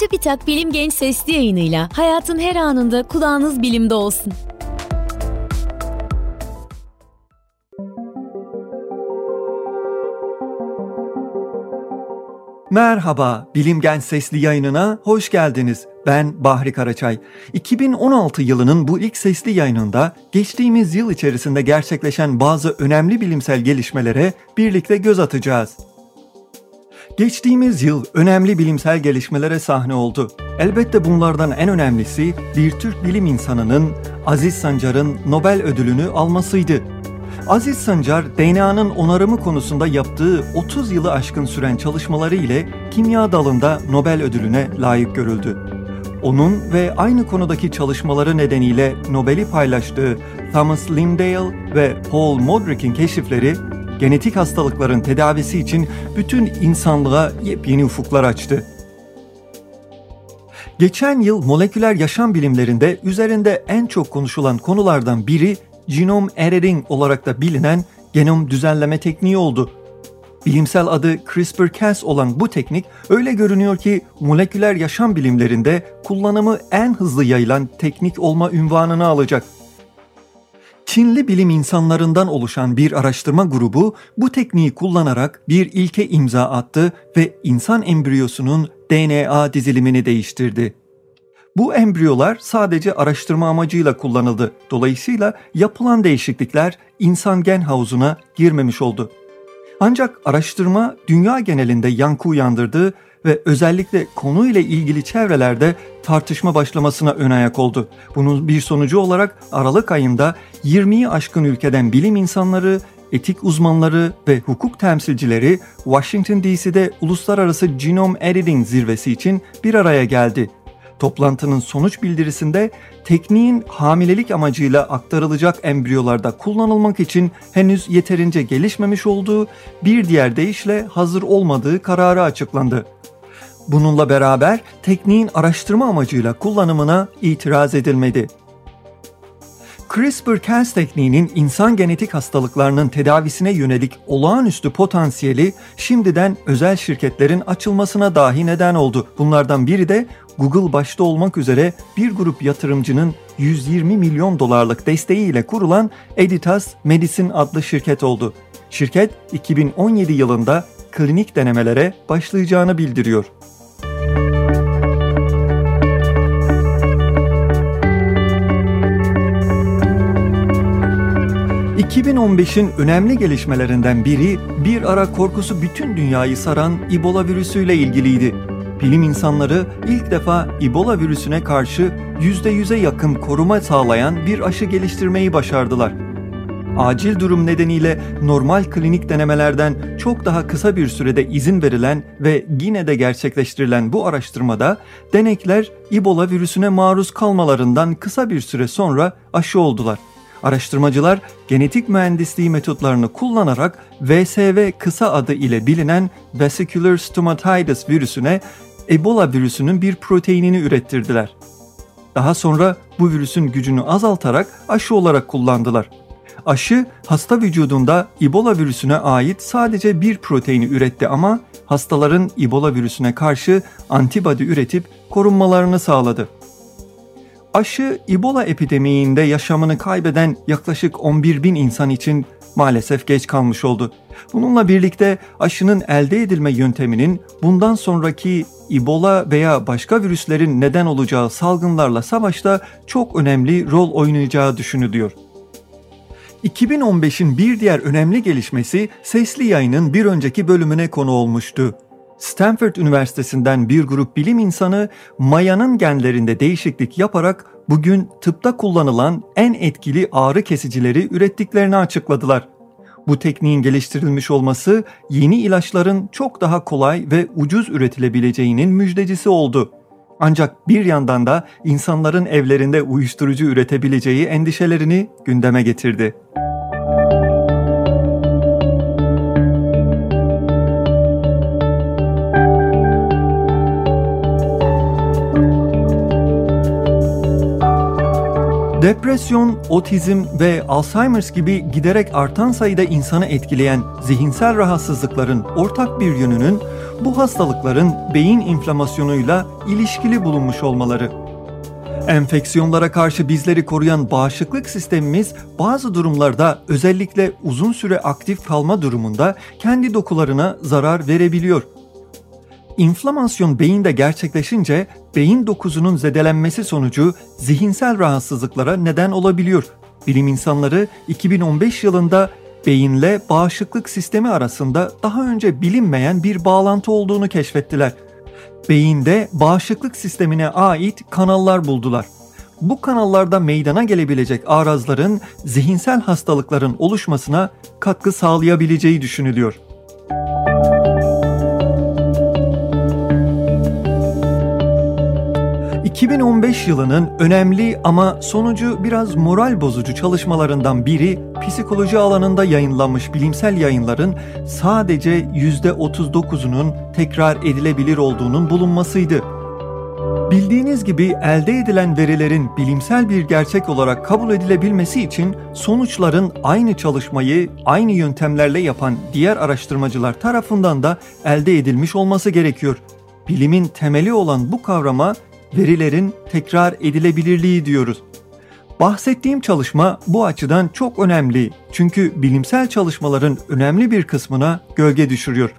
Çubitak Bilim Genç Sesli yayınıyla hayatın her anında kulağınız bilimde olsun. Merhaba, Bilim Genç Sesli yayınına hoş geldiniz. Ben Bahri Karaçay. 2016 yılının bu ilk sesli yayınında geçtiğimiz yıl içerisinde gerçekleşen bazı önemli bilimsel gelişmelere birlikte göz atacağız. Geçtiğimiz yıl önemli bilimsel gelişmelere sahne oldu. Elbette bunlardan en önemlisi bir Türk bilim insanının Aziz Sancar'ın Nobel ödülünü almasıydı. Aziz Sancar, DNA'nın onarımı konusunda yaptığı 30 yılı aşkın süren çalışmaları ile kimya dalında Nobel ödülüne layık görüldü. Onun ve aynı konudaki çalışmaları nedeniyle Nobel'i paylaştığı Thomas Lindale ve Paul Modrik'in keşifleri genetik hastalıkların tedavisi için bütün insanlığa yepyeni ufuklar açtı. Geçen yıl moleküler yaşam bilimlerinde üzerinde en çok konuşulan konulardan biri genome editing olarak da bilinen genom düzenleme tekniği oldu. Bilimsel adı CRISPR-Cas olan bu teknik öyle görünüyor ki moleküler yaşam bilimlerinde kullanımı en hızlı yayılan teknik olma ünvanını alacak. Çinli bilim insanlarından oluşan bir araştırma grubu bu tekniği kullanarak bir ilke imza attı ve insan embriyosunun DNA dizilimini değiştirdi. Bu embriyolar sadece araştırma amacıyla kullanıldı. Dolayısıyla yapılan değişiklikler insan gen havuzuna girmemiş oldu. Ancak araştırma dünya genelinde yankı uyandırdı ve özellikle konuyla ilgili çevrelerde tartışma başlamasına ön ayak oldu. Bunun bir sonucu olarak Aralık ayında 20'yi aşkın ülkeden bilim insanları, etik uzmanları ve hukuk temsilcileri Washington DC'de Uluslararası Genome Editing zirvesi için bir araya geldi. Toplantının sonuç bildirisinde tekniğin hamilelik amacıyla aktarılacak embriyolarda kullanılmak için henüz yeterince gelişmemiş olduğu, bir diğer deyişle hazır olmadığı kararı açıklandı. Bununla beraber tekniğin araştırma amacıyla kullanımına itiraz edilmedi. CRISPR-Cas tekniğinin insan genetik hastalıklarının tedavisine yönelik olağanüstü potansiyeli şimdiden özel şirketlerin açılmasına dahi neden oldu. Bunlardan biri de Google başta olmak üzere bir grup yatırımcının 120 milyon dolarlık desteğiyle kurulan Editas Medicine adlı şirket oldu. Şirket 2017 yılında klinik denemelere başlayacağını bildiriyor. 2015'in önemli gelişmelerinden biri bir ara korkusu bütün dünyayı saran Ebola virüsüyle ilgiliydi. Bilim insanları ilk defa Ebola virüsüne karşı %100'e yakın koruma sağlayan bir aşı geliştirmeyi başardılar. Acil durum nedeniyle normal klinik denemelerden çok daha kısa bir sürede izin verilen ve yine gerçekleştirilen bu araştırmada denekler Ebola virüsüne maruz kalmalarından kısa bir süre sonra aşı oldular. Araştırmacılar genetik mühendisliği metotlarını kullanarak VSV kısa adı ile bilinen Vesicular Stomatitis virüsüne Ebola virüsünün bir proteinini ürettirdiler. Daha sonra bu virüsün gücünü azaltarak aşı olarak kullandılar. Aşı hasta vücudunda Ebola virüsüne ait sadece bir proteini üretti ama hastaların Ebola virüsüne karşı antibody üretip korunmalarını sağladı. Aşı Ebola epidemiğinde yaşamını kaybeden yaklaşık 11 bin insan için maalesef geç kalmış oldu. Bununla birlikte aşının elde edilme yönteminin bundan sonraki Ebola veya başka virüslerin neden olacağı salgınlarla savaşta çok önemli rol oynayacağı düşünülüyor. 2015'in bir diğer önemli gelişmesi sesli yayının bir önceki bölümüne konu olmuştu. Stanford Üniversitesi'nden bir grup bilim insanı mayanın genlerinde değişiklik yaparak bugün tıpta kullanılan en etkili ağrı kesicileri ürettiklerini açıkladılar. Bu tekniğin geliştirilmiş olması yeni ilaçların çok daha kolay ve ucuz üretilebileceğinin müjdecisi oldu. Ancak bir yandan da insanların evlerinde uyuşturucu üretebileceği endişelerini gündeme getirdi. Depresyon, otizm ve Alzheimer's gibi giderek artan sayıda insanı etkileyen zihinsel rahatsızlıkların ortak bir yönünün bu hastalıkların beyin inflamasyonuyla ilişkili bulunmuş olmaları. Enfeksiyonlara karşı bizleri koruyan bağışıklık sistemimiz bazı durumlarda özellikle uzun süre aktif kalma durumunda kendi dokularına zarar verebiliyor. İnflamasyon beyinde gerçekleşince beyin dokusunun zedelenmesi sonucu zihinsel rahatsızlıklara neden olabiliyor. Bilim insanları 2015 yılında beyinle bağışıklık sistemi arasında daha önce bilinmeyen bir bağlantı olduğunu keşfettiler. Beyinde bağışıklık sistemine ait kanallar buldular. Bu kanallarda meydana gelebilecek arazların zihinsel hastalıkların oluşmasına katkı sağlayabileceği düşünülüyor. 2015 yılının önemli ama sonucu biraz moral bozucu çalışmalarından biri psikoloji alanında yayınlanmış bilimsel yayınların sadece %39'unun tekrar edilebilir olduğunun bulunmasıydı. Bildiğiniz gibi elde edilen verilerin bilimsel bir gerçek olarak kabul edilebilmesi için sonuçların aynı çalışmayı aynı yöntemlerle yapan diğer araştırmacılar tarafından da elde edilmiş olması gerekiyor. Bilimin temeli olan bu kavrama verilerin tekrar edilebilirliği diyoruz. Bahsettiğim çalışma bu açıdan çok önemli çünkü bilimsel çalışmaların önemli bir kısmına gölge düşürüyor.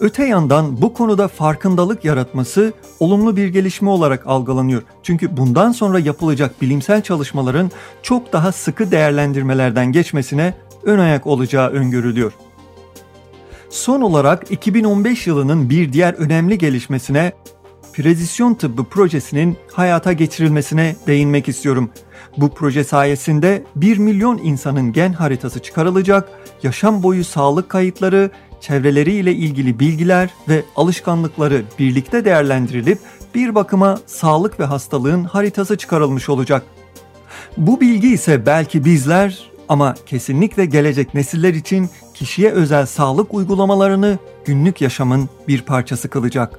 Öte yandan bu konuda farkındalık yaratması olumlu bir gelişme olarak algılanıyor. Çünkü bundan sonra yapılacak bilimsel çalışmaların çok daha sıkı değerlendirmelerden geçmesine ön ayak olacağı öngörülüyor. Son olarak 2015 yılının bir diğer önemli gelişmesine Prezisyon Tıbbı projesinin hayata geçirilmesine değinmek istiyorum. Bu proje sayesinde 1 milyon insanın gen haritası çıkarılacak, yaşam boyu sağlık kayıtları, çevreleriyle ilgili bilgiler ve alışkanlıkları birlikte değerlendirilip bir bakıma sağlık ve hastalığın haritası çıkarılmış olacak. Bu bilgi ise belki bizler ama kesinlikle gelecek nesiller için kişiye özel sağlık uygulamalarını günlük yaşamın bir parçası kılacak.